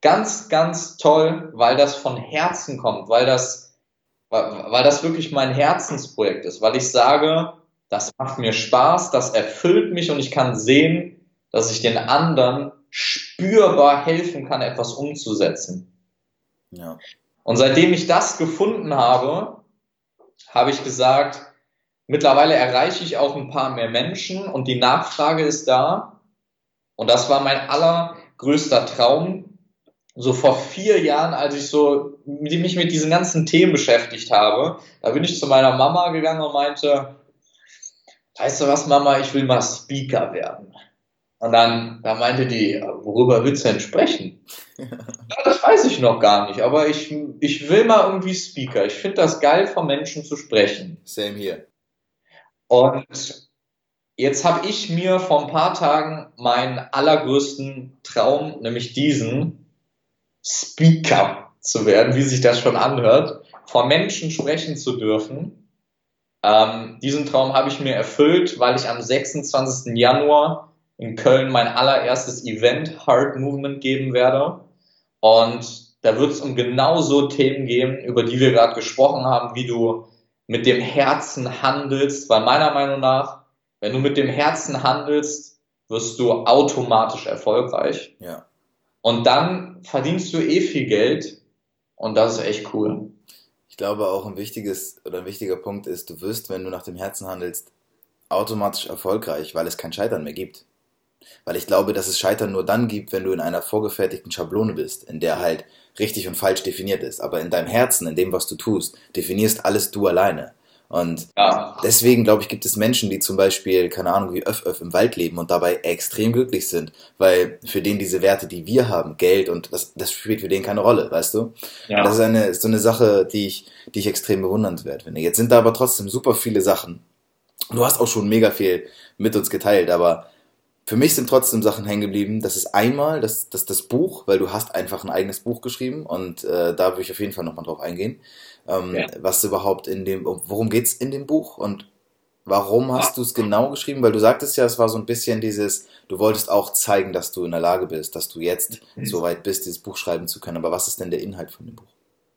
ganz, ganz toll, weil das von Herzen kommt, weil das, weil das wirklich mein Herzensprojekt ist, weil ich sage, das macht mir Spaß, das erfüllt mich und ich kann sehen, dass ich den anderen spürbar helfen kann, etwas umzusetzen. Ja. Und seitdem ich das gefunden habe, habe ich gesagt, mittlerweile erreiche ich auch ein paar mehr Menschen und die Nachfrage ist da. Und das war mein allergrößter Traum. So vor vier Jahren, als ich so mich mit diesen ganzen Themen beschäftigt habe, da bin ich zu meiner Mama gegangen und meinte, weißt du was, Mama, ich will mal Speaker werden. Und dann, da meinte die, worüber willst du denn sprechen? ja, das weiß ich noch gar nicht, aber ich, ich will mal irgendwie Speaker. Ich finde das geil, von Menschen zu sprechen. Same hier. Und jetzt habe ich mir vor ein paar Tagen meinen allergrößten Traum, nämlich diesen, Speaker zu werden, wie sich das schon anhört, vor Menschen sprechen zu dürfen. Ähm, diesen Traum habe ich mir erfüllt, weil ich am 26. Januar in Köln mein allererstes Event Heart Movement geben werde. Und da wird es um genau so Themen gehen, über die wir gerade gesprochen haben, wie du mit dem Herzen handelst, weil meiner Meinung nach, wenn du mit dem Herzen handelst, wirst du automatisch erfolgreich. Ja. Und dann verdienst du eh viel Geld und das ist echt cool. Ich glaube auch ein wichtiges oder ein wichtiger Punkt ist, du wirst, wenn du nach dem Herzen handelst, automatisch erfolgreich, weil es kein Scheitern mehr gibt. Weil ich glaube, dass es Scheitern nur dann gibt, wenn du in einer vorgefertigten Schablone bist, in der halt richtig und falsch definiert ist. Aber in deinem Herzen, in dem, was du tust, definierst alles du alleine. Und ja. deswegen, glaube ich, gibt es Menschen, die zum Beispiel, keine Ahnung, wie Öff Öff im Wald leben und dabei extrem glücklich sind, weil für den diese Werte, die wir haben, Geld und das, das spielt für den keine Rolle, weißt du? Ja. Das ist eine, so eine Sache, die ich, die ich extrem bewundernswert finde. Jetzt sind da aber trotzdem super viele Sachen. Du hast auch schon mega viel mit uns geteilt, aber für mich sind trotzdem Sachen hängen geblieben. Das ist einmal das, das, das Buch, weil du hast einfach ein eigenes Buch geschrieben und äh, da würde ich auf jeden Fall nochmal drauf eingehen. Ähm, ja. Was überhaupt in dem, worum geht's in dem Buch und warum hast du es genau geschrieben? Weil du sagtest ja, es war so ein bisschen dieses, du wolltest auch zeigen, dass du in der Lage bist, dass du jetzt mhm. so weit bist, dieses Buch schreiben zu können. Aber was ist denn der Inhalt von dem Buch?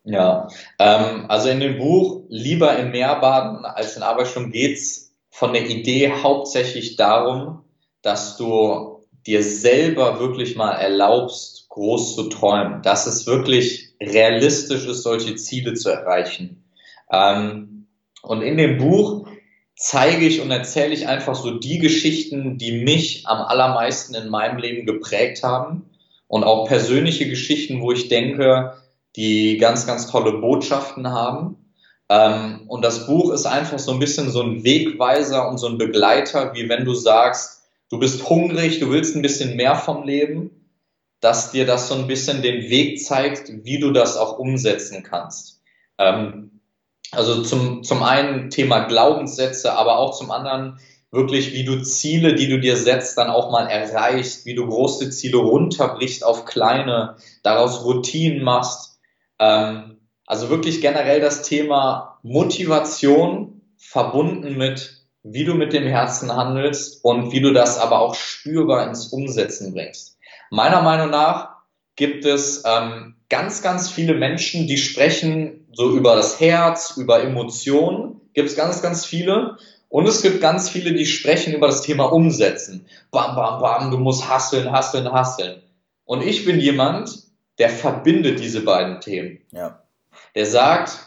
Ja, ähm, also in dem Buch Lieber im Meer baden als in Arbeitsstunden geht's von der Idee hauptsächlich darum, dass du dir selber wirklich mal erlaubst, groß zu träumen, dass es wirklich realistisch ist, solche Ziele zu erreichen. Ähm, und in dem Buch zeige ich und erzähle ich einfach so die Geschichten, die mich am allermeisten in meinem Leben geprägt haben und auch persönliche Geschichten, wo ich denke, die ganz, ganz tolle Botschaften haben. Ähm, und das Buch ist einfach so ein bisschen so ein Wegweiser und so ein Begleiter, wie wenn du sagst, du bist hungrig, du willst ein bisschen mehr vom Leben, dass dir das so ein bisschen den Weg zeigt, wie du das auch umsetzen kannst. Ähm, also zum, zum einen Thema Glaubenssätze, aber auch zum anderen wirklich, wie du Ziele, die du dir setzt, dann auch mal erreichst, wie du große Ziele runterbrichst auf kleine, daraus Routinen machst. Ähm, also wirklich generell das Thema Motivation verbunden mit wie du mit dem Herzen handelst und wie du das aber auch spürbar ins Umsetzen bringst. Meiner Meinung nach gibt es ähm, ganz, ganz viele Menschen, die sprechen so über das Herz, über Emotionen, gibt es ganz, ganz viele. Und es gibt ganz viele, die sprechen über das Thema Umsetzen. Bam, bam, bam, du musst hasseln, hasseln, hasseln. Und ich bin jemand, der verbindet diese beiden Themen. Ja. Der sagt,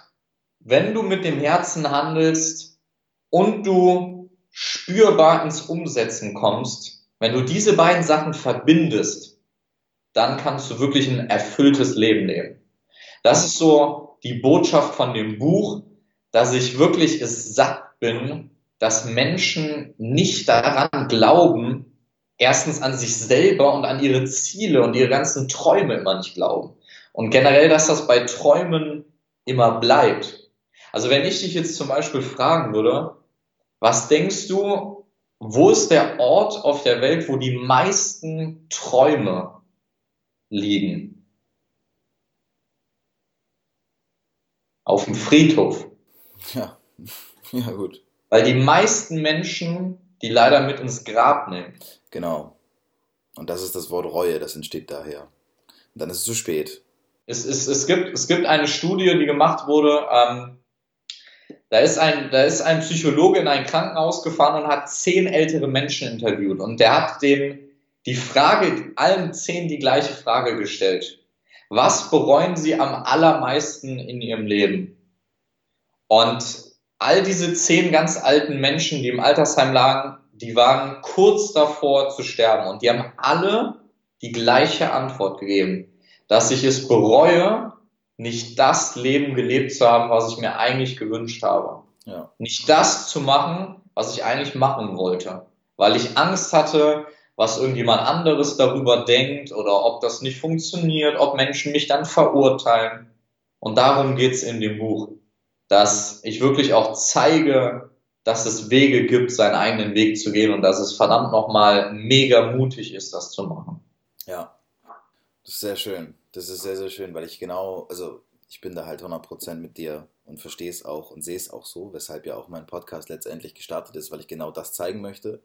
wenn du mit dem Herzen handelst, und du spürbar ins Umsetzen kommst, wenn du diese beiden Sachen verbindest, dann kannst du wirklich ein erfülltes Leben leben. Das ist so die Botschaft von dem Buch, dass ich wirklich es satt bin, dass Menschen nicht daran glauben, erstens an sich selber und an ihre Ziele und ihre ganzen Träume immer nicht glauben. Und generell, dass das bei Träumen immer bleibt. Also wenn ich dich jetzt zum Beispiel fragen würde, was denkst du, wo ist der Ort auf der Welt, wo die meisten Träume liegen? Auf dem Friedhof. Ja, ja gut. Weil die meisten Menschen die leider mit ins Grab nehmen. Genau. Und das ist das Wort Reue, das entsteht daher. Dann ist es zu spät. Es, es, es, gibt, es gibt eine Studie, die gemacht wurde. Ähm, da, ist ein, da ist ein Psychologe in ein Krankenhaus gefahren und hat zehn ältere Menschen interviewt. Und der hat den die Frage, allen zehn die gleiche Frage gestellt. Was bereuen sie am allermeisten in ihrem Leben? Und all diese zehn ganz alten Menschen, die im Altersheim lagen, die waren kurz davor zu sterben. Und die haben alle die gleiche Antwort gegeben, dass ich es bereue, nicht das Leben gelebt zu haben, was ich mir eigentlich gewünscht habe. Ja. Nicht das zu machen, was ich eigentlich machen wollte. Weil ich Angst hatte, was irgendjemand anderes darüber denkt oder ob das nicht funktioniert, ob Menschen mich dann verurteilen. Und darum geht's in dem Buch, dass ich wirklich auch zeige, dass es Wege gibt, seinen eigenen Weg zu gehen und dass es verdammt nochmal mega mutig ist, das zu machen. Ja, das ist sehr schön. Das ist sehr, sehr schön, weil ich genau, also ich bin da halt 100% mit dir und verstehe es auch und sehe es auch so, weshalb ja auch mein Podcast letztendlich gestartet ist, weil ich genau das zeigen möchte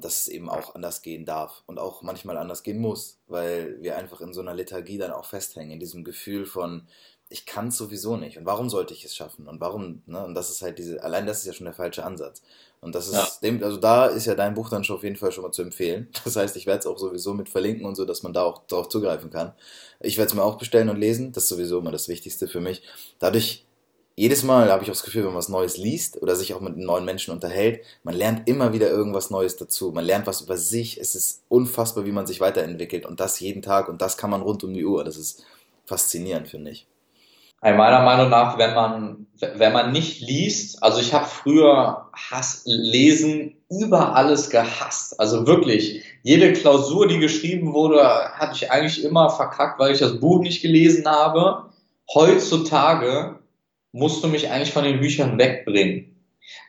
dass es eben auch anders gehen darf und auch manchmal anders gehen muss, weil wir einfach in so einer Lethargie dann auch festhängen, in diesem Gefühl von, ich kann es sowieso nicht und warum sollte ich es schaffen und warum, ne? Und das ist halt diese, allein das ist ja schon der falsche Ansatz. Und das ist, ja. dem, also da ist ja dein Buch dann schon auf jeden Fall schon mal zu empfehlen. Das heißt, ich werde es auch sowieso mit verlinken und so, dass man da auch darauf zugreifen kann. Ich werde es mir auch bestellen und lesen, das ist sowieso immer das Wichtigste für mich. Dadurch jedes Mal habe ich auch das Gefühl, wenn man was Neues liest oder sich auch mit neuen Menschen unterhält, man lernt immer wieder irgendwas Neues dazu. Man lernt was über sich. Es ist unfassbar, wie man sich weiterentwickelt und das jeden Tag und das kann man rund um die Uhr. Das ist faszinierend, finde ich. Meiner Meinung nach, wenn man, wenn man nicht liest, also ich habe früher Hass, Lesen über alles gehasst. Also wirklich, jede Klausur, die geschrieben wurde, hatte ich eigentlich immer verkackt, weil ich das Buch nicht gelesen habe. Heutzutage musst du mich eigentlich von den Büchern wegbringen.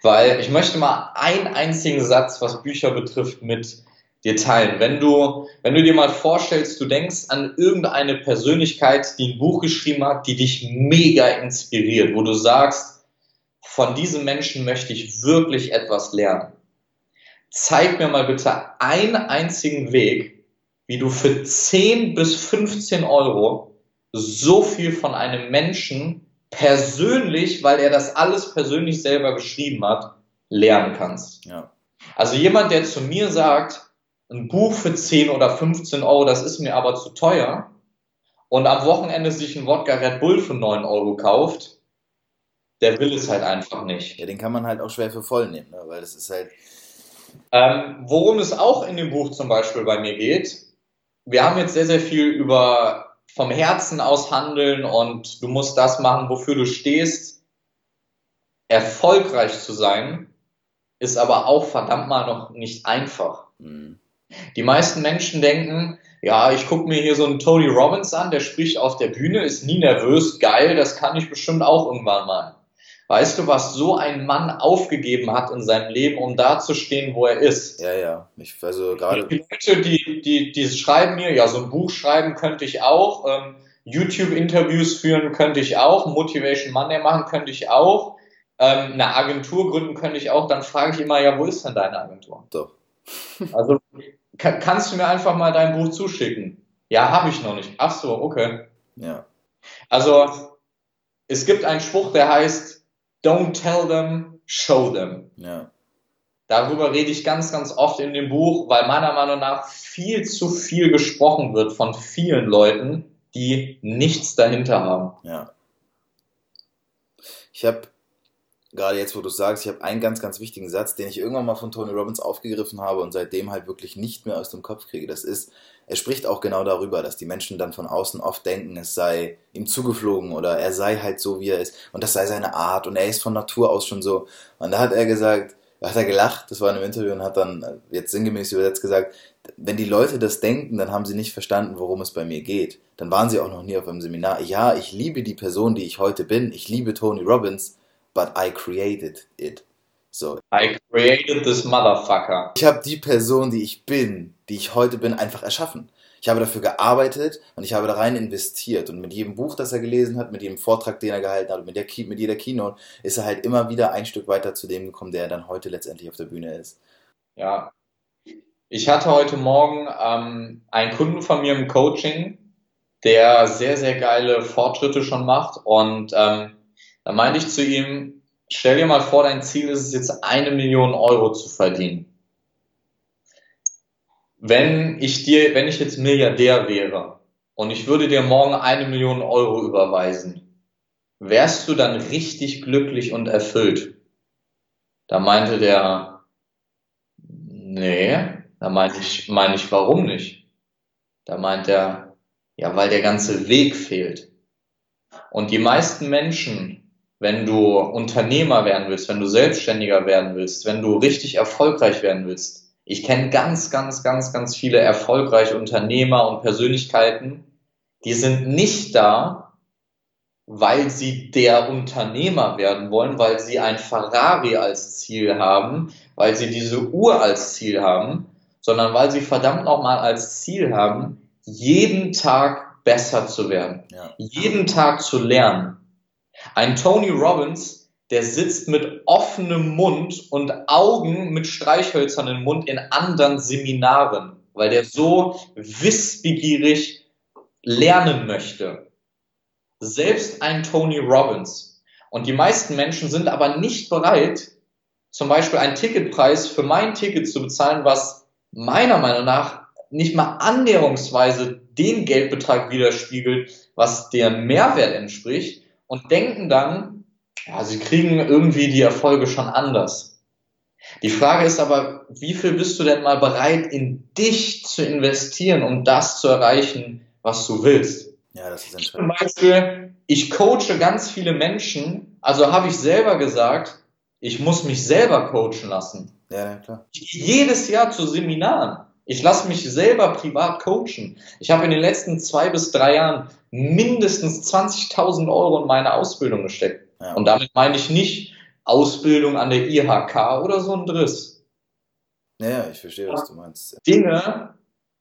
Weil ich möchte mal einen einzigen Satz, was Bücher betrifft, mit dir teilen. Wenn du, wenn du dir mal vorstellst, du denkst an irgendeine Persönlichkeit, die ein Buch geschrieben hat, die dich mega inspiriert, wo du sagst, von diesem Menschen möchte ich wirklich etwas lernen. Zeig mir mal bitte einen einzigen Weg, wie du für 10 bis 15 Euro so viel von einem Menschen persönlich, weil er das alles persönlich selber geschrieben hat, lernen kannst. Ja. Also jemand, der zu mir sagt, ein Buch für 10 oder 15 Euro, das ist mir aber zu teuer, und am Wochenende sich ein Wodka Red Bull für 9 Euro kauft, der will es halt einfach nicht. Ja, den kann man halt auch schwer für voll nehmen, ne? weil das ist halt. Ähm, worum es auch in dem Buch zum Beispiel bei mir geht, wir haben jetzt sehr, sehr viel über vom Herzen aus handeln und du musst das machen, wofür du stehst. Erfolgreich zu sein, ist aber auch verdammt mal noch nicht einfach. Mhm. Die meisten Menschen denken, ja, ich gucke mir hier so einen Tony Robbins an, der spricht auf der Bühne, ist nie nervös, geil, das kann ich bestimmt auch irgendwann mal. Weißt du, was so ein Mann aufgegeben hat in seinem Leben, um da zu stehen, wo er ist? Ja, ja. Ich, also gerade. Die Leute, die, die, die schreiben mir, ja, so ein Buch schreiben könnte ich auch, ähm, YouTube-Interviews führen könnte ich auch, Motivation Monday machen könnte ich auch, ähm, eine Agentur gründen könnte ich auch, dann frage ich immer, ja, wo ist denn deine Agentur? Doch. also kann, kannst du mir einfach mal dein Buch zuschicken? Ja, habe ich noch nicht. Ach so, okay. Ja. Also es gibt einen Spruch, der heißt, Don't tell them, show them. Ja. Darüber rede ich ganz, ganz oft in dem Buch, weil meiner Meinung nach viel zu viel gesprochen wird von vielen Leuten, die nichts dahinter haben. Ja. Ich habe gerade jetzt, wo du sagst, ich habe einen ganz, ganz wichtigen Satz, den ich irgendwann mal von Tony Robbins aufgegriffen habe und seitdem halt wirklich nicht mehr aus dem Kopf kriege. Das ist, er spricht auch genau darüber, dass die Menschen dann von außen oft denken, es sei ihm zugeflogen oder er sei halt so, wie er ist und das sei seine Art und er ist von Natur aus schon so. Und da hat er gesagt, da hat er gelacht, das war in einem Interview und hat dann jetzt sinngemäß übersetzt gesagt, wenn die Leute das denken, dann haben sie nicht verstanden, worum es bei mir geht. Dann waren sie auch noch nie auf einem Seminar. Ja, ich liebe die Person, die ich heute bin. Ich liebe Tony Robbins, but I created it. So. I created this motherfucker. Ich habe die Person, die ich bin, die ich heute bin, einfach erschaffen. Ich habe dafür gearbeitet und ich habe da rein investiert. Und mit jedem Buch, das er gelesen hat, mit jedem Vortrag, den er gehalten hat, mit, der, mit jeder Keynote, ist er halt immer wieder ein Stück weiter zu dem gekommen, der er dann heute letztendlich auf der Bühne ist. Ja. Ich hatte heute Morgen ähm, einen Kunden von mir im Coaching, der sehr, sehr geile Fortschritte schon macht. Und ähm, da meinte ich zu ihm, stell dir mal vor, dein Ziel ist es jetzt eine Million Euro zu verdienen. Wenn ich dir, wenn ich jetzt Milliardär wäre und ich würde dir morgen eine Million Euro überweisen, wärst du dann richtig glücklich und erfüllt? Da meinte der, nee, da meinte ich, meine ich, warum nicht? Da meint er, ja, weil der ganze Weg fehlt. Und die meisten Menschen, wenn du Unternehmer werden willst, wenn du Selbstständiger werden willst, wenn du richtig erfolgreich werden willst, ich kenne ganz, ganz, ganz, ganz viele erfolgreiche Unternehmer und Persönlichkeiten, die sind nicht da, weil sie der Unternehmer werden wollen, weil sie ein Ferrari als Ziel haben, weil sie diese Uhr als Ziel haben, sondern weil sie verdammt nochmal als Ziel haben, jeden Tag besser zu werden, ja. jeden Tag zu lernen. Ein Tony Robbins, der sitzt mit offenem Mund und Augen mit Streichhölzern im Mund in anderen Seminaren, weil der so wissbegierig lernen möchte. Selbst ein Tony Robbins. Und die meisten Menschen sind aber nicht bereit, zum Beispiel einen Ticketpreis für mein Ticket zu bezahlen, was meiner Meinung nach nicht mal annäherungsweise den Geldbetrag widerspiegelt, was deren Mehrwert entspricht und denken dann, ja, sie kriegen irgendwie die Erfolge schon anders. Die Frage ist aber, wie viel bist du denn mal bereit, in dich zu investieren, um das zu erreichen, was du willst? Ja, das ist entscheidend. Zum Beispiel, ich coache ganz viele Menschen, also habe ich selber gesagt, ich muss mich selber coachen lassen. Ja, klar. Ich gehe jedes Jahr zu Seminaren. Ich lasse mich selber privat coachen. Ich habe in den letzten zwei bis drei Jahren mindestens 20.000 Euro in meine Ausbildung gesteckt. Ja. Und damit meine ich nicht Ausbildung an der IHK oder so ein Driss. Ja, ich verstehe, was du meinst. Dinge,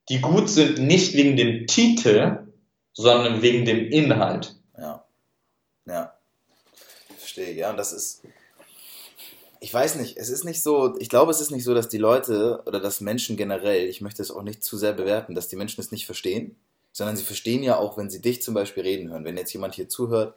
die gut sind, nicht wegen dem Titel, sondern wegen dem Inhalt. Ja. Ja. Ich verstehe, ja, und das ist, ich weiß nicht, es ist nicht so, ich glaube, es ist nicht so, dass die Leute oder dass Menschen generell, ich möchte es auch nicht zu sehr bewerten, dass die Menschen es nicht verstehen, sondern sie verstehen ja auch, wenn sie dich zum Beispiel reden hören. Wenn jetzt jemand hier zuhört,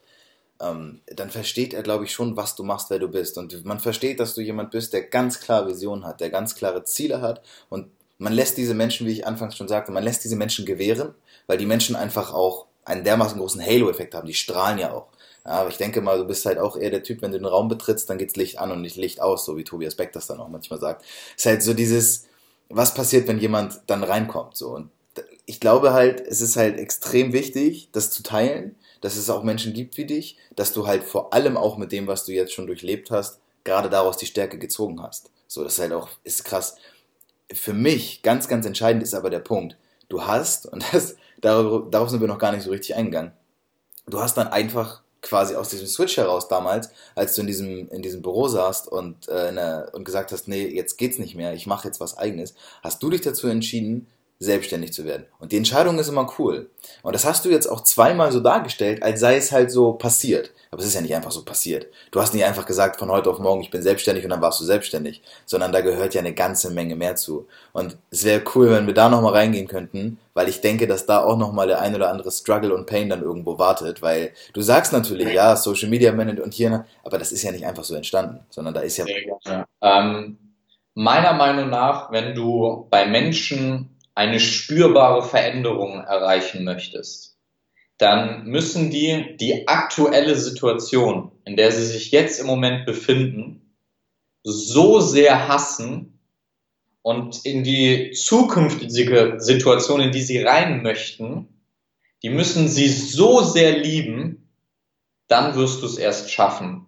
ähm, dann versteht er, glaube ich, schon, was du machst, wer du bist. Und man versteht, dass du jemand bist, der ganz klar Visionen hat, der ganz klare Ziele hat. Und man lässt diese Menschen, wie ich anfangs schon sagte, man lässt diese Menschen gewähren, weil die Menschen einfach auch einen dermaßen großen Halo-Effekt haben. Die strahlen ja auch. Aber ich denke mal, du bist halt auch eher der Typ, wenn du den Raum betrittst, dann geht's Licht an und nicht Licht aus, so wie Tobias Beck das dann auch manchmal sagt. Es ist halt so dieses, was passiert, wenn jemand dann reinkommt, so. Und ich glaube halt, es ist halt extrem wichtig, das zu teilen, dass es auch Menschen gibt wie dich, dass du halt vor allem auch mit dem, was du jetzt schon durchlebt hast, gerade daraus die Stärke gezogen hast. So, das ist halt auch, ist krass. Für mich ganz, ganz entscheidend ist aber der Punkt, du hast, und das, darauf, darauf sind wir noch gar nicht so richtig eingegangen, du hast dann einfach quasi aus diesem Switch heraus damals, als du in diesem, in diesem Büro saßt und, äh, ne, und gesagt hast, nee, jetzt geht's nicht mehr, ich mache jetzt was eigenes, hast du dich dazu entschieden, selbstständig zu werden. Und die Entscheidung ist immer cool. Und das hast du jetzt auch zweimal so dargestellt, als sei es halt so passiert. Aber es ist ja nicht einfach so passiert. Du hast nicht einfach gesagt, von heute auf morgen, ich bin selbstständig und dann warst du selbstständig, sondern da gehört ja eine ganze Menge mehr zu. Und es wäre cool, wenn wir da nochmal reingehen könnten, weil ich denke, dass da auch nochmal der ein oder andere Struggle und Pain dann irgendwo wartet, weil du sagst natürlich, ja, Social Media Management und hier, aber das ist ja nicht einfach so entstanden, sondern da ist ja. ja. Ähm, meiner Meinung nach, wenn du bei Menschen eine spürbare Veränderung erreichen möchtest, dann müssen die die aktuelle Situation, in der sie sich jetzt im Moment befinden, so sehr hassen und in die zukünftige Situation, in die sie rein möchten, die müssen sie so sehr lieben, dann wirst du es erst schaffen.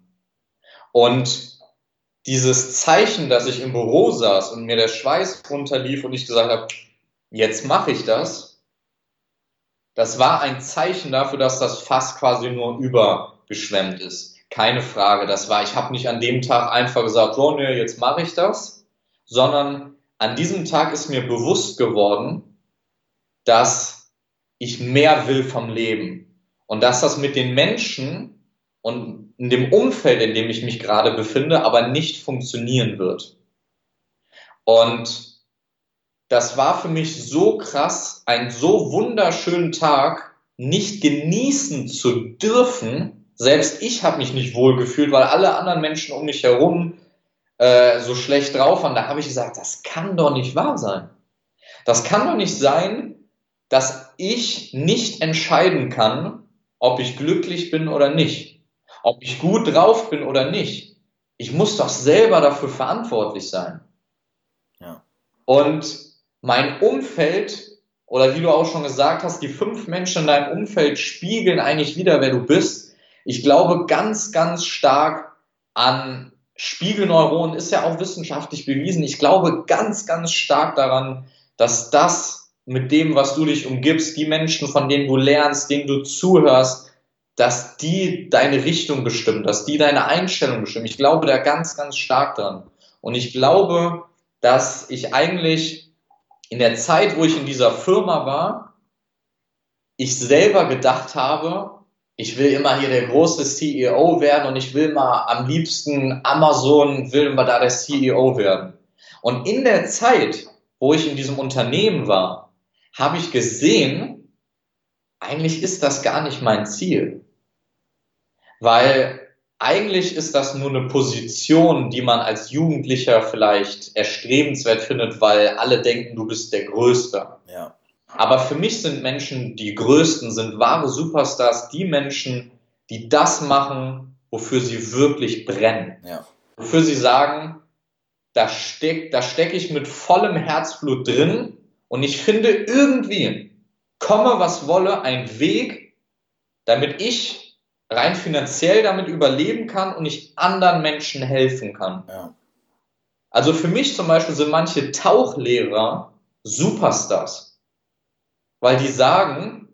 Und dieses Zeichen, dass ich im Büro saß und mir der Schweiß runterlief und ich gesagt habe, jetzt mache ich das. Das war ein Zeichen dafür, dass das Fass quasi nur übergeschwemmt ist. Keine Frage. Das war, ich habe nicht an dem Tag einfach gesagt, so, nee, jetzt mache ich das, sondern an diesem Tag ist mir bewusst geworden, dass ich mehr will vom Leben und dass das mit den Menschen und in dem Umfeld, in dem ich mich gerade befinde, aber nicht funktionieren wird. Und das war für mich so krass, ein so wunderschönen Tag, nicht genießen zu dürfen, selbst ich habe mich nicht wohl gefühlt, weil alle anderen Menschen um mich herum äh, so schlecht drauf waren, da habe ich gesagt, das kann doch nicht wahr sein. Das kann doch nicht sein, dass ich nicht entscheiden kann, ob ich glücklich bin oder nicht, ob ich gut drauf bin oder nicht. Ich muss doch selber dafür verantwortlich sein. Ja. Und mein Umfeld oder wie du auch schon gesagt hast, die fünf Menschen in deinem Umfeld spiegeln eigentlich wieder, wer du bist. Ich glaube ganz, ganz stark an Spiegelneuronen, ist ja auch wissenschaftlich bewiesen. Ich glaube ganz, ganz stark daran, dass das mit dem, was du dich umgibst, die Menschen, von denen du lernst, denen du zuhörst, dass die deine Richtung bestimmen, dass die deine Einstellung bestimmen. Ich glaube da ganz, ganz stark dran. Und ich glaube, dass ich eigentlich in der Zeit, wo ich in dieser Firma war, ich selber gedacht habe, ich will immer hier der große CEO werden und ich will mal am liebsten Amazon, will mal da der CEO werden. Und in der Zeit, wo ich in diesem Unternehmen war, habe ich gesehen, eigentlich ist das gar nicht mein Ziel. Weil eigentlich ist das nur eine Position, die man als Jugendlicher vielleicht erstrebenswert findet, weil alle denken, du bist der Größte. Ja. Aber für mich sind Menschen, die Größten sind wahre Superstars, die Menschen, die das machen, wofür sie wirklich brennen. Ja. Wofür sie sagen, da stecke da steck ich mit vollem Herzblut drin und ich finde irgendwie, komme was wolle, ein Weg, damit ich rein finanziell damit überleben kann und ich anderen Menschen helfen kann. Ja. Also für mich zum Beispiel sind manche Tauchlehrer Superstars, weil die sagen,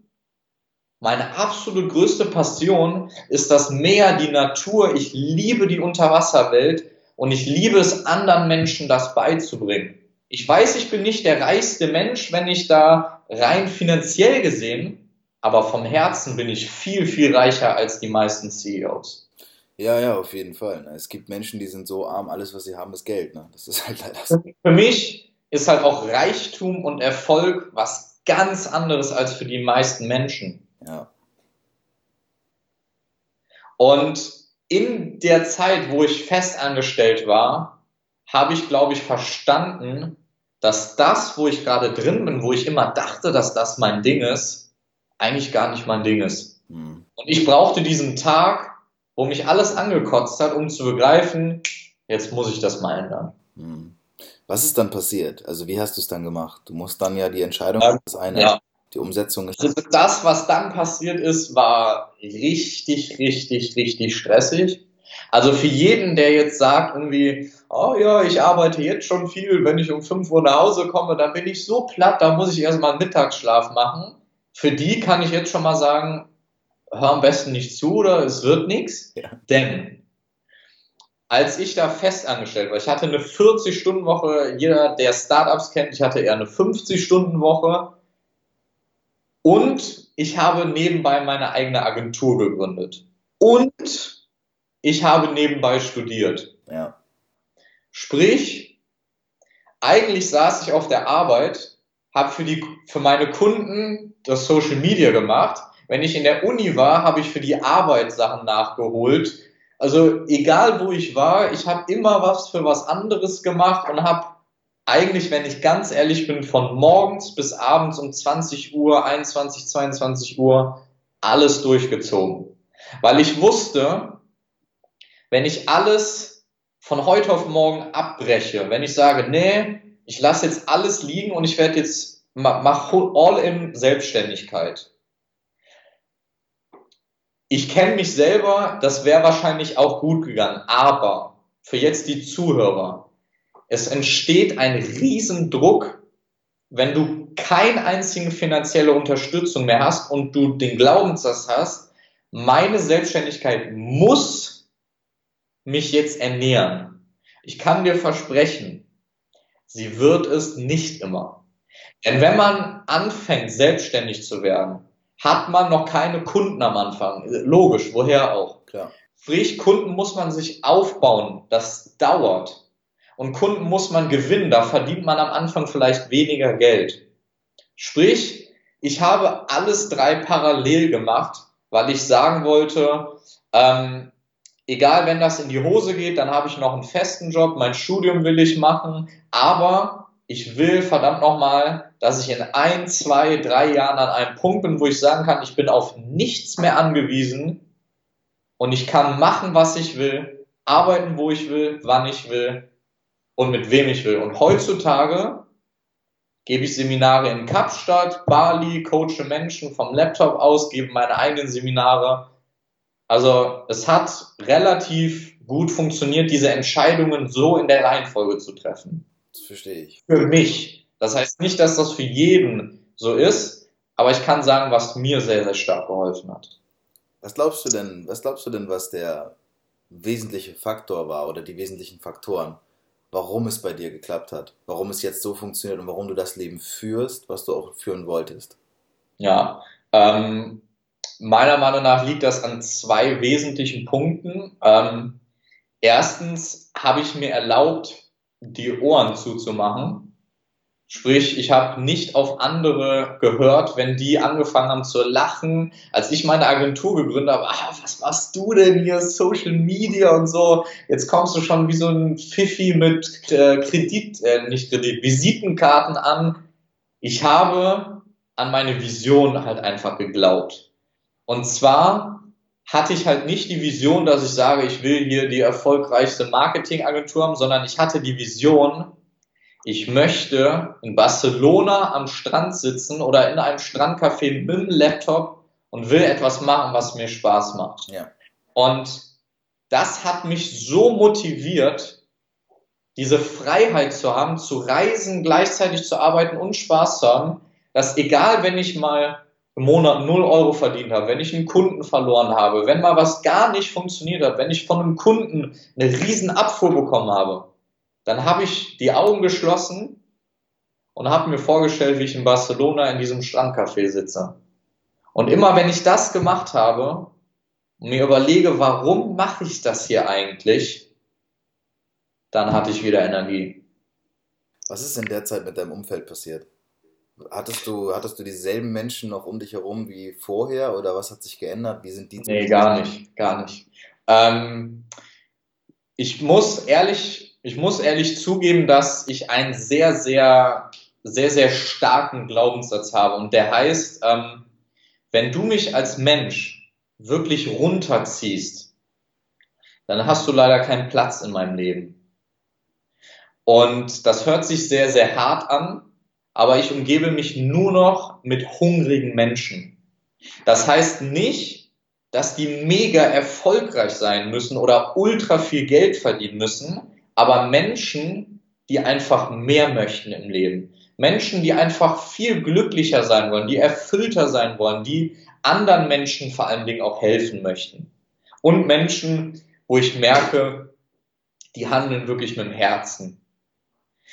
meine absolut größte Passion ist das Meer, die Natur. Ich liebe die Unterwasserwelt und ich liebe es, anderen Menschen das beizubringen. Ich weiß, ich bin nicht der reichste Mensch, wenn ich da rein finanziell gesehen aber vom Herzen bin ich viel, viel reicher als die meisten CEOs. Ja, ja, auf jeden Fall. Ne? Es gibt Menschen, die sind so arm, alles, was sie haben, ist Geld. Ne? Das ist halt leider so. Für mich ist halt auch Reichtum und Erfolg was ganz anderes als für die meisten Menschen. Ja. Und in der Zeit, wo ich festangestellt war, habe ich, glaube ich, verstanden, dass das, wo ich gerade drin bin, wo ich immer dachte, dass das mein Ding ist, eigentlich gar nicht mein Ding ist. Mhm. Und ich brauchte diesen Tag, wo mich alles angekotzt hat, um zu begreifen, jetzt muss ich das mal ändern. Mhm. Was ist dann passiert? Also wie hast du es dann gemacht? Du musst dann ja die Entscheidung, ähm, das eine, ja. die Umsetzung ist. Also das, was dann passiert ist, war richtig, richtig, richtig stressig. Also für jeden, der jetzt sagt irgendwie, oh ja, ich arbeite jetzt schon viel, wenn ich um 5 Uhr nach Hause komme, dann bin ich so platt, da muss ich erstmal einen Mittagsschlaf machen für die kann ich jetzt schon mal sagen, hör am besten nicht zu oder es wird nichts. Ja. Denn als ich da fest angestellt war, ich hatte eine 40-Stunden-Woche, jeder, der Startups kennt, ich hatte eher eine 50-Stunden-Woche und ich habe nebenbei meine eigene Agentur gegründet. Und ich habe nebenbei studiert. Ja. Sprich, eigentlich saß ich auf der Arbeit habe für, die, für meine Kunden das Social Media gemacht. Wenn ich in der Uni war, habe ich für die Arbeit Sachen nachgeholt. Also egal wo ich war, ich habe immer was für was anderes gemacht und habe eigentlich, wenn ich ganz ehrlich bin, von morgens bis abends um 20 Uhr, 21, 22 Uhr alles durchgezogen. Weil ich wusste, wenn ich alles von heute auf morgen abbreche, wenn ich sage, nee, ich lasse jetzt alles liegen und ich werde jetzt, mach all in Selbstständigkeit. Ich kenne mich selber, das wäre wahrscheinlich auch gut gegangen, aber für jetzt die Zuhörer, es entsteht ein Riesendruck, wenn du keine einzige finanzielle Unterstützung mehr hast und du den Glaubenssatz hast, meine Selbstständigkeit muss mich jetzt ernähren. Ich kann dir versprechen, Sie wird es nicht immer. Denn wenn man anfängt, selbstständig zu werden, hat man noch keine Kunden am Anfang. Logisch, woher auch. Klar. Sprich, Kunden muss man sich aufbauen. Das dauert. Und Kunden muss man gewinnen. Da verdient man am Anfang vielleicht weniger Geld. Sprich, ich habe alles drei parallel gemacht, weil ich sagen wollte, ähm, egal wenn das in die Hose geht, dann habe ich noch einen festen Job, mein Studium will ich machen, aber ich will verdammt nochmal, dass ich in ein, zwei, drei Jahren an einem Punkt bin, wo ich sagen kann, ich bin auf nichts mehr angewiesen und ich kann machen, was ich will, arbeiten, wo ich will, wann ich will und mit wem ich will. Und heutzutage gebe ich Seminare in Kapstadt, Bali, coache Menschen vom Laptop aus, gebe meine eigenen Seminare. Also es hat relativ gut funktioniert, diese Entscheidungen so in der Reihenfolge zu treffen. Das verstehe ich. Für mich. Das heißt nicht, dass das für jeden so ist, aber ich kann sagen, was mir sehr, sehr stark geholfen hat. Was glaubst du denn, was glaubst du denn, was der wesentliche Faktor war oder die wesentlichen Faktoren, warum es bei dir geklappt hat, warum es jetzt so funktioniert und warum du das Leben führst, was du auch führen wolltest? Ja, ähm, meiner Meinung nach liegt das an zwei wesentlichen Punkten. Ähm, erstens habe ich mir erlaubt, die Ohren zuzumachen. Sprich, ich habe nicht auf andere gehört, wenn die angefangen haben zu lachen. Als ich meine Agentur gegründet habe, ah, was machst du denn hier, Social Media und so. Jetzt kommst du schon wie so ein Pfiffi mit äh, Kredit, äh, nicht Kredit, Visitenkarten an. Ich habe an meine Vision halt einfach geglaubt. Und zwar hatte ich halt nicht die Vision, dass ich sage, ich will hier die erfolgreichste Marketingagentur haben, sondern ich hatte die Vision, ich möchte in Barcelona am Strand sitzen oder in einem Strandcafé mit dem Laptop und will etwas machen, was mir Spaß macht. Ja. Und das hat mich so motiviert, diese Freiheit zu haben, zu reisen, gleichzeitig zu arbeiten und Spaß zu haben, dass egal, wenn ich mal im Monat 0 Euro verdient habe, wenn ich einen Kunden verloren habe, wenn mal was gar nicht funktioniert hat, wenn ich von einem Kunden eine riesen Abfuhr bekommen habe, dann habe ich die Augen geschlossen und habe mir vorgestellt, wie ich in Barcelona in diesem Strandcafé sitze. Und immer wenn ich das gemacht habe und mir überlege, warum mache ich das hier eigentlich, dann hatte ich wieder Energie. Was ist in der Zeit mit deinem Umfeld passiert? Hattest du, hattest du dieselben Menschen noch um dich herum wie vorher oder was hat sich geändert? Wie sind die? Nee, gar nicht, gar nicht. Ähm, ich muss ehrlich, ich muss ehrlich zugeben, dass ich einen sehr, sehr, sehr, sehr starken Glaubenssatz habe und der heißt, ähm, wenn du mich als Mensch wirklich runterziehst, dann hast du leider keinen Platz in meinem Leben. Und das hört sich sehr, sehr hart an, aber ich umgebe mich nur noch mit hungrigen Menschen. Das heißt nicht, dass die mega erfolgreich sein müssen oder ultra viel Geld verdienen müssen, aber Menschen, die einfach mehr möchten im Leben. Menschen, die einfach viel glücklicher sein wollen, die erfüllter sein wollen, die anderen Menschen vor allen Dingen auch helfen möchten. Und Menschen, wo ich merke, die handeln wirklich mit dem Herzen.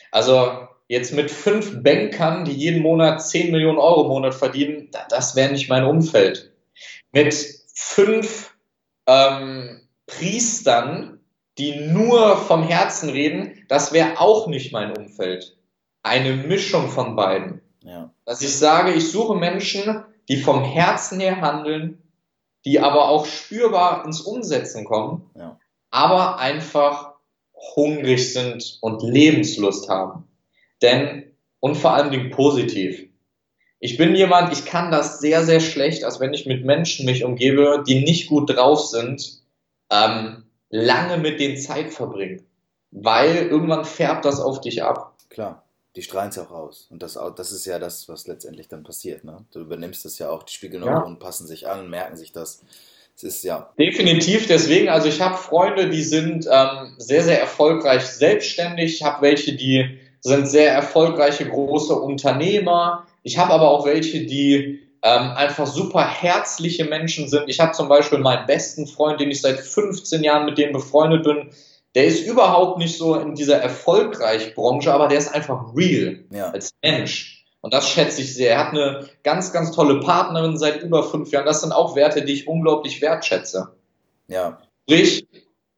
Also Jetzt mit fünf Bankern, die jeden Monat 10 Millionen Euro im Monat verdienen, das wäre nicht mein Umfeld. Mit fünf ähm, Priestern, die nur vom Herzen reden, das wäre auch nicht mein Umfeld. Eine Mischung von beiden. Ja. Dass ich sage, ich suche Menschen, die vom Herzen her handeln, die aber auch spürbar ins Umsetzen kommen, Ja. aber einfach hungrig sind und Lebenslust haben. Denn, und vor allem Dingen positiv. Ich bin jemand, ich kann das sehr, sehr schlecht, als wenn ich mit Menschen mich umgebe, die nicht gut drauf sind, ähm, lange mit denen Zeit verbringen. Weil irgendwann färbt das auf dich ab. Klar, die strahlen es auch aus. Und das, das ist ja das, was letztendlich dann passiert. Ne? Du übernimmst das ja auch, die Spiegelneuronen passen sich an, merken sich das. Es ist ja, Definitiv deswegen, also ich habe Freunde, die sind ähm, sehr, sehr erfolgreich selbstständig. Ich habe welche, die sind sehr erfolgreiche große Unternehmer. Ich habe aber auch welche, die ähm, einfach super herzliche Menschen sind. Ich habe zum Beispiel meinen besten Freund, den ich seit 15 Jahren mit dem befreundet bin. Der ist überhaupt nicht so in dieser erfolgreich Branche, aber der ist einfach real ja, als Mensch. Und das schätze ich sehr. Er hat eine ganz, ganz tolle Partnerin seit über fünf Jahren. Das sind auch Werte, die ich unglaublich wertschätze. ja, Sprich,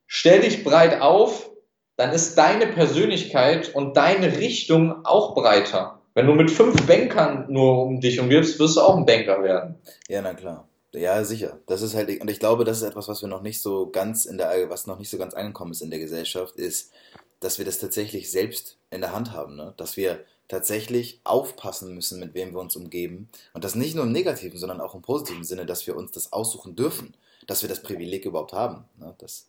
stell dich breit auf, dann ist deine Persönlichkeit und deine Richtung auch breiter. Wenn du mit fünf Bankern nur um dich umgibst, wirst du auch ein Banker werden. Ja, na klar. Ja, sicher. Das ist halt, und ich glaube, das ist etwas, was wir noch nicht so ganz in der, was noch nicht so ganz angekommen ist in der Gesellschaft, ist, dass wir das tatsächlich selbst in der Hand haben, ne? Dass wir tatsächlich aufpassen müssen, mit wem wir uns umgeben. Und das nicht nur im negativen, sondern auch im positiven Sinne, dass wir uns das aussuchen dürfen, dass wir das Privileg überhaupt haben. Ne? Das,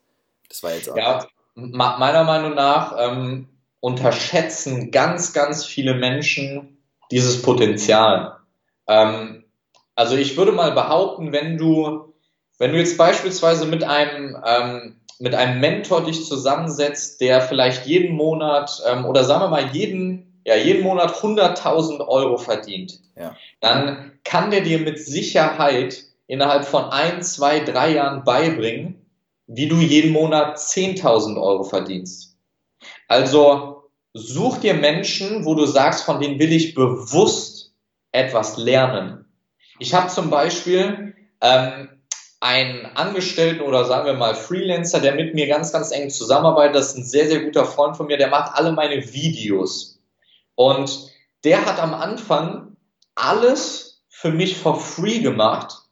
das war jetzt auch. Ja, meiner Meinung nach ähm, unterschätzen ganz, ganz viele Menschen dieses Potenzial. Ähm, also ich würde mal behaupten, wenn du, wenn du jetzt beispielsweise mit einem, ähm, mit einem Mentor dich zusammensetzt, der vielleicht jeden Monat ähm, oder sagen wir mal jeden, ja, jeden Monat 100.000 Euro verdient, ja. dann kann der dir mit Sicherheit innerhalb von ein, zwei, drei Jahren beibringen, wie du jeden Monat 10.000 Euro verdienst. Also such dir Menschen, wo du sagst, von denen will ich bewusst etwas lernen. Ich habe zum Beispiel ähm, einen Angestellten oder sagen wir mal Freelancer, der mit mir ganz, ganz eng zusammenarbeitet. Das ist ein sehr, sehr guter Freund von mir, der macht alle meine Videos. Und der hat am Anfang alles für mich for free gemacht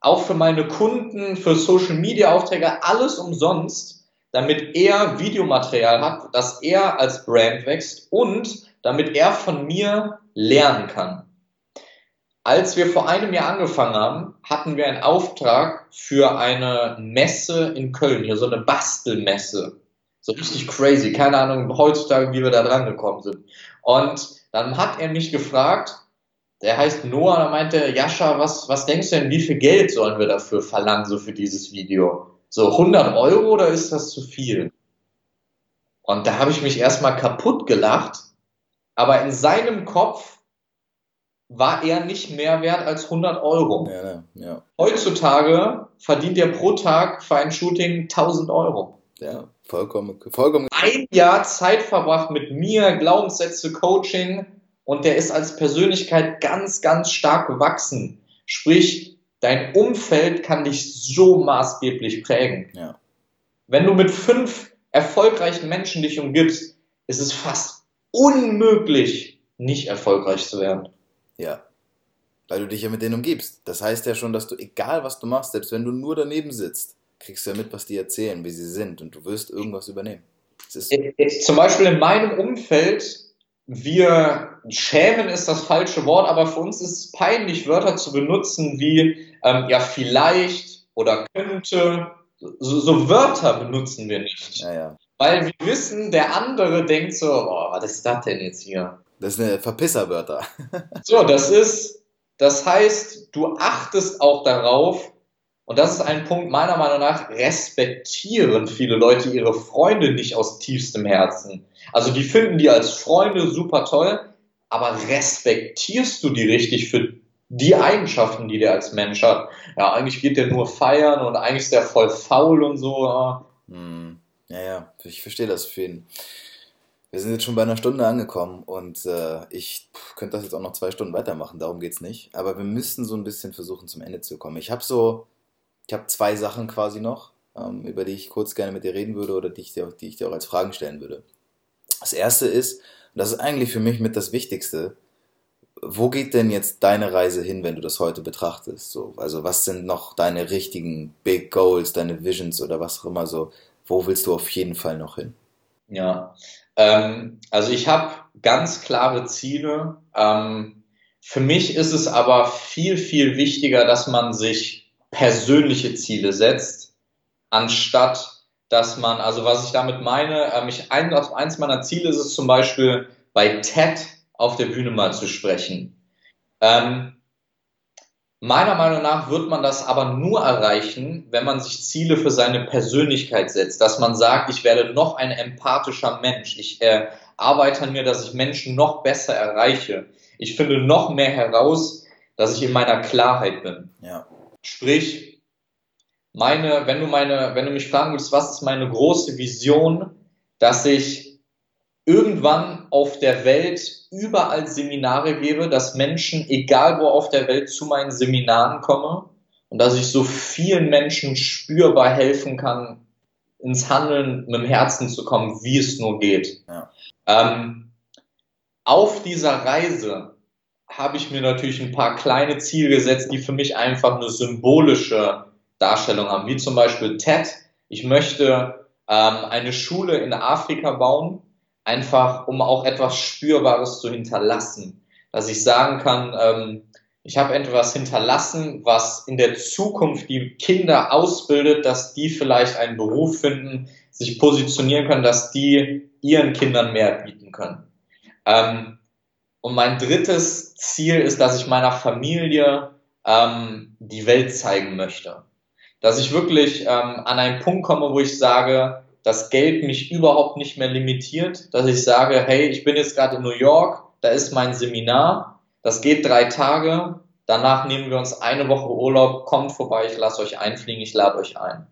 auch für meine Kunden, für Social Media Aufträge, alles umsonst, damit er Videomaterial hat, dass er als Brand wächst und damit er von mir lernen kann. Als wir vor einem Jahr angefangen haben, hatten wir einen Auftrag für eine Messe in Köln, hier so eine Bastelmesse. So richtig crazy, keine Ahnung heutzutage, wie wir da dran gekommen sind. Und dann hat er mich gefragt, der heißt Noah, da meinte Jascha, was, was denkst du denn, wie viel Geld sollen wir dafür verlangen, so für dieses Video? So 100 Euro oder ist das zu viel? Und da habe ich mich erstmal kaputt gelacht, aber in seinem Kopf war er nicht mehr wert als 100 Euro. Ja, ne, ja. Heutzutage verdient er pro Tag für ein Shooting 1000 Euro. Ja, vollkommen, vollkommen. Ein Jahr Zeit verbracht mit mir, Glaubenssätze, Coaching, und der ist als Persönlichkeit ganz, ganz stark gewachsen. Sprich, dein Umfeld kann dich so maßgeblich prägen. Ja. Wenn du mit fünf erfolgreichen Menschen dich umgibst, ist es fast unmöglich, nicht erfolgreich zu werden. Ja. Weil du dich ja mit denen umgibst. Das heißt ja schon, dass du, egal was du machst, selbst wenn du nur daneben sitzt, kriegst du ja mit, was die erzählen, wie sie sind und du wirst irgendwas übernehmen. Zum Beispiel in meinem Umfeld wir schämen ist das falsche Wort, aber für uns ist es peinlich, Wörter zu benutzen wie ähm, ja vielleicht oder könnte. So, so, Wörter benutzen wir nicht. Ja, ja. Weil wir wissen, der andere denkt so, oh, was ist das denn jetzt hier? Das eine Verpisserwörter. so, das ist, das heißt, du achtest auch darauf, und das ist ein Punkt meiner Meinung nach, respektieren viele Leute ihre Freunde nicht aus tiefstem Herzen. Also die finden die als Freunde super toll, aber respektierst du die richtig für die Eigenschaften, die der als Mensch hat? Ja, eigentlich geht der nur feiern und eigentlich ist der voll faul und so. Hm. ja, ja ich verstehe das für ihn. Wir sind jetzt schon bei einer Stunde angekommen und äh, ich könnte das jetzt auch noch zwei Stunden weitermachen, darum geht es nicht. Aber wir müssen so ein bisschen versuchen, zum Ende zu kommen. Ich habe so ich habe zwei Sachen quasi noch, ähm, über die ich kurz gerne mit dir reden würde oder die ich, dir, die ich dir auch als Fragen stellen würde. Das erste ist, und das ist eigentlich für mich mit das Wichtigste, wo geht denn jetzt deine Reise hin, wenn du das heute betrachtest? So, also was sind noch deine richtigen Big Goals, deine Visions oder was auch immer so? Wo willst du auf jeden Fall noch hin? Ja, ähm, also ich habe ganz klare Ziele. Ähm, für mich ist es aber viel, viel wichtiger, dass man sich persönliche Ziele setzt, anstatt dass man, also was ich damit meine, ähm, ich, ein, eins meiner Ziele ist es zum Beispiel bei TED auf der Bühne mal zu sprechen. Ähm, meiner Meinung nach wird man das aber nur erreichen, wenn man sich Ziele für seine Persönlichkeit setzt, dass man sagt, ich werde noch ein empathischer Mensch, ich äh, arbeite an mir, dass ich Menschen noch besser erreiche. Ich finde noch mehr heraus, dass ich in meiner Klarheit bin. Ja. Sprich, meine, wenn du meine, wenn du mich fragen willst, was ist meine große Vision, dass ich irgendwann auf der Welt überall Seminare gebe, dass Menschen, egal wo auf der Welt, zu meinen Seminaren kommen und dass ich so vielen Menschen spürbar helfen kann, ins Handeln mit dem Herzen zu kommen, wie es nur geht. Ja. Ähm, auf dieser Reise habe ich mir natürlich ein paar kleine Ziele gesetzt, die für mich einfach eine symbolische Darstellung haben, wie zum Beispiel TED. Ich möchte ähm, eine Schule in Afrika bauen, einfach um auch etwas Spürbares zu hinterlassen. Dass ich sagen kann, ähm, ich habe etwas hinterlassen, was in der Zukunft die Kinder ausbildet, dass die vielleicht einen Beruf finden, sich positionieren können, dass die ihren Kindern mehr bieten können. Ähm, und mein drittes Ziel ist, dass ich meiner Familie ähm, die Welt zeigen möchte. Dass ich wirklich ähm, an einen Punkt komme, wo ich sage, dass Geld mich überhaupt nicht mehr limitiert, dass ich sage, hey, ich bin jetzt gerade in New York, da ist mein Seminar, das geht drei Tage, danach nehmen wir uns eine Woche Urlaub, kommt vorbei, ich lasse euch einfliegen, ich lade euch ein.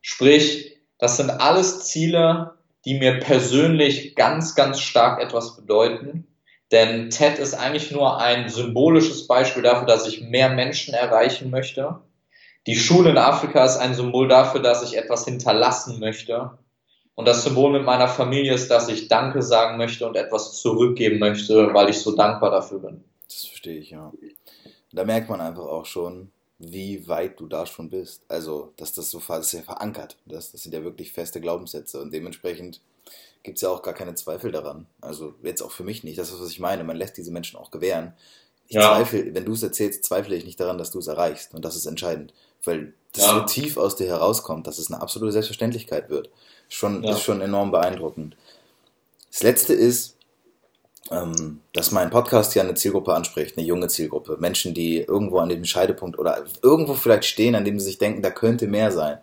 Sprich, das sind alles Ziele, die mir persönlich ganz, ganz stark etwas bedeuten. Denn TED ist eigentlich nur ein symbolisches Beispiel dafür, dass ich mehr Menschen erreichen möchte. Die Schule in Afrika ist ein Symbol dafür, dass ich etwas hinterlassen möchte. Und das Symbol mit meiner Familie ist, dass ich Danke sagen möchte und etwas zurückgeben möchte, weil ich so dankbar dafür bin. Das verstehe ich, ja. Da merkt man einfach auch schon, wie weit du da schon bist. Also, dass das so das ist ja verankert. Das, das sind ja wirklich feste Glaubenssätze und dementsprechend gibt es ja auch gar keine Zweifel daran. Also jetzt auch für mich nicht. Das ist, was ich meine. Man lässt diese Menschen auch gewähren. Ich ja. zweifle, wenn du es erzählst, zweifle ich nicht daran, dass du es erreichst. Und das ist entscheidend. Weil das ja. so tief aus dir herauskommt, dass es eine absolute Selbstverständlichkeit wird. Schon, ja. Ist schon enorm beeindruckend. Das letzte ist, ähm, dass mein Podcast ja eine Zielgruppe anspricht, eine junge Zielgruppe. Menschen, die irgendwo an dem Scheidepunkt oder irgendwo vielleicht stehen, an dem sie sich denken, da könnte mehr sein.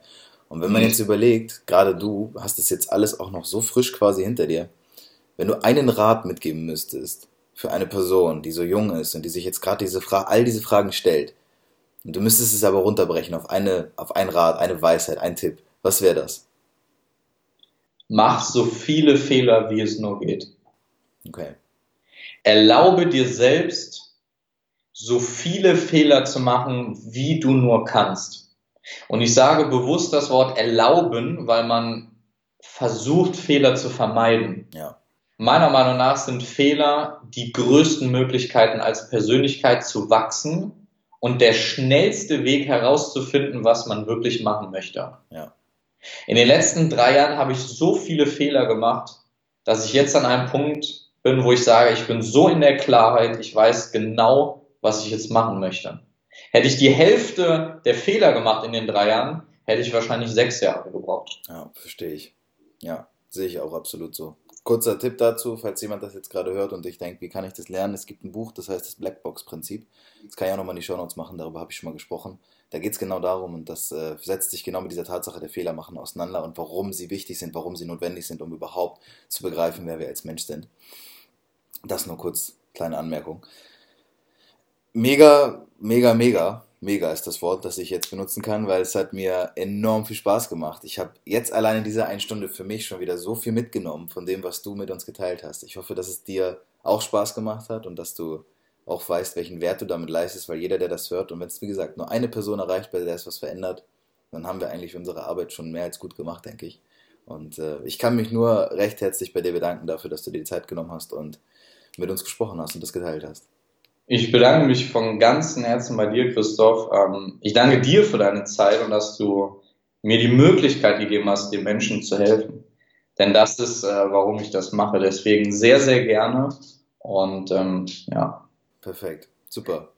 Und wenn man mhm. jetzt überlegt, gerade du hast das jetzt alles auch noch so frisch quasi hinter dir, wenn du einen Rat mitgeben müsstest für eine Person, die so jung ist und die sich jetzt gerade diese Fra all diese Fragen stellt, und du müsstest es aber runterbrechen auf eine, auf einen Rat, eine Weisheit, ein Tipp, was wäre das? Mach so viele Fehler, wie es nur geht. Okay. Erlaube dir selbst, so viele Fehler zu machen, wie du nur kannst. Und ich sage bewusst das Wort erlauben, weil man versucht, Fehler zu vermeiden. Ja. Meiner Meinung nach sind Fehler die größten Möglichkeiten als Persönlichkeit zu wachsen und der schnellste Weg herauszufinden, was man wirklich machen möchte. Ja. In den letzten drei Jahren habe ich so viele Fehler gemacht, dass ich jetzt an einem Punkt bin, wo ich sage, ich bin so in der Klarheit, ich weiß genau, was ich jetzt machen möchte. Hätte ich die Hälfte der Fehler gemacht in den drei Jahren, hätte ich wahrscheinlich sechs Jahre gebraucht. Ja, verstehe ich. Ja, sehe ich auch absolut so. Kurzer Tipp dazu, falls jemand das jetzt gerade hört und ich denke, wie kann ich das lernen? Es gibt ein Buch, das heißt das Blackbox-Prinzip. Das kann ich auch nochmal in die Shownotes machen, darüber habe ich schon mal gesprochen. Da geht es genau darum und das äh, setzt sich genau mit dieser Tatsache der Fehler machen auseinander und warum sie wichtig sind, warum sie notwendig sind, um überhaupt zu begreifen, wer wir als Mensch sind. Das nur kurz, kleine Anmerkung. Mega, mega, mega, mega ist das Wort, das ich jetzt benutzen kann, weil es hat mir enorm viel Spaß gemacht. Ich habe jetzt alleine in dieser einen Stunde für mich schon wieder so viel mitgenommen von dem, was du mit uns geteilt hast. Ich hoffe, dass es dir auch Spaß gemacht hat und dass du auch weißt, welchen Wert du damit leistest, weil jeder, der das hört und wenn es, wie gesagt, nur eine Person erreicht, bei der es was verändert, dann haben wir eigentlich unsere Arbeit schon mehr als gut gemacht, denke ich. Und äh, ich kann mich nur recht herzlich bei dir bedanken dafür, dass du dir die Zeit genommen hast und mit uns gesprochen hast und das geteilt hast. Ich bedanke mich von ganzem Herzen bei dir, Christoph. Ähm, ich danke dir für deine Zeit und dass du mir die Möglichkeit gegeben hast, den Menschen zu helfen. Denn das ist, äh, warum ich das mache. Deswegen sehr, sehr gerne. Und ähm, ja. Perfekt. Super.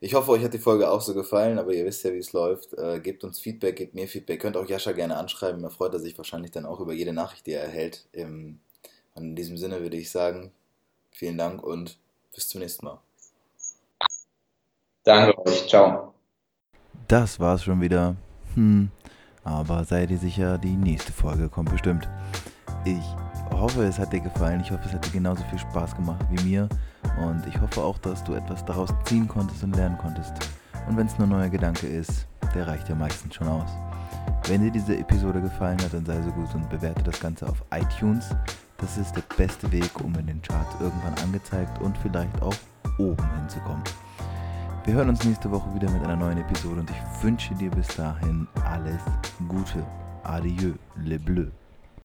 Ich hoffe, euch hat die Folge auch so gefallen, aber ihr wisst ja, wie es läuft. Äh, gebt uns Feedback, gebt mir Feedback. Könnt auch Jascha gerne anschreiben. Er freut er sich wahrscheinlich dann auch über jede Nachricht, die er erhält. Im, in diesem Sinne würde ich sagen, Vielen Dank und bis zum nächsten Mal. Danke euch. Ciao. Das war's schon wieder. Hm. Aber seid ihr sicher, die nächste Folge kommt bestimmt. Ich hoffe, es hat dir gefallen. Ich hoffe, es hat dir genauso viel Spaß gemacht wie mir. Und ich hoffe auch, dass du etwas daraus ziehen konntest und lernen konntest. Und wenn es nur ein neuer Gedanke ist, der reicht ja meistens schon aus. Wenn dir diese Episode gefallen hat, dann sei so gut und bewerte das Ganze auf iTunes. Das ist der beste Weg, um in den Charts irgendwann angezeigt und vielleicht auch oben hinzukommen. Wir hören uns nächste Woche wieder mit einer neuen Episode und ich wünsche dir bis dahin alles Gute. Adieu, le bleu.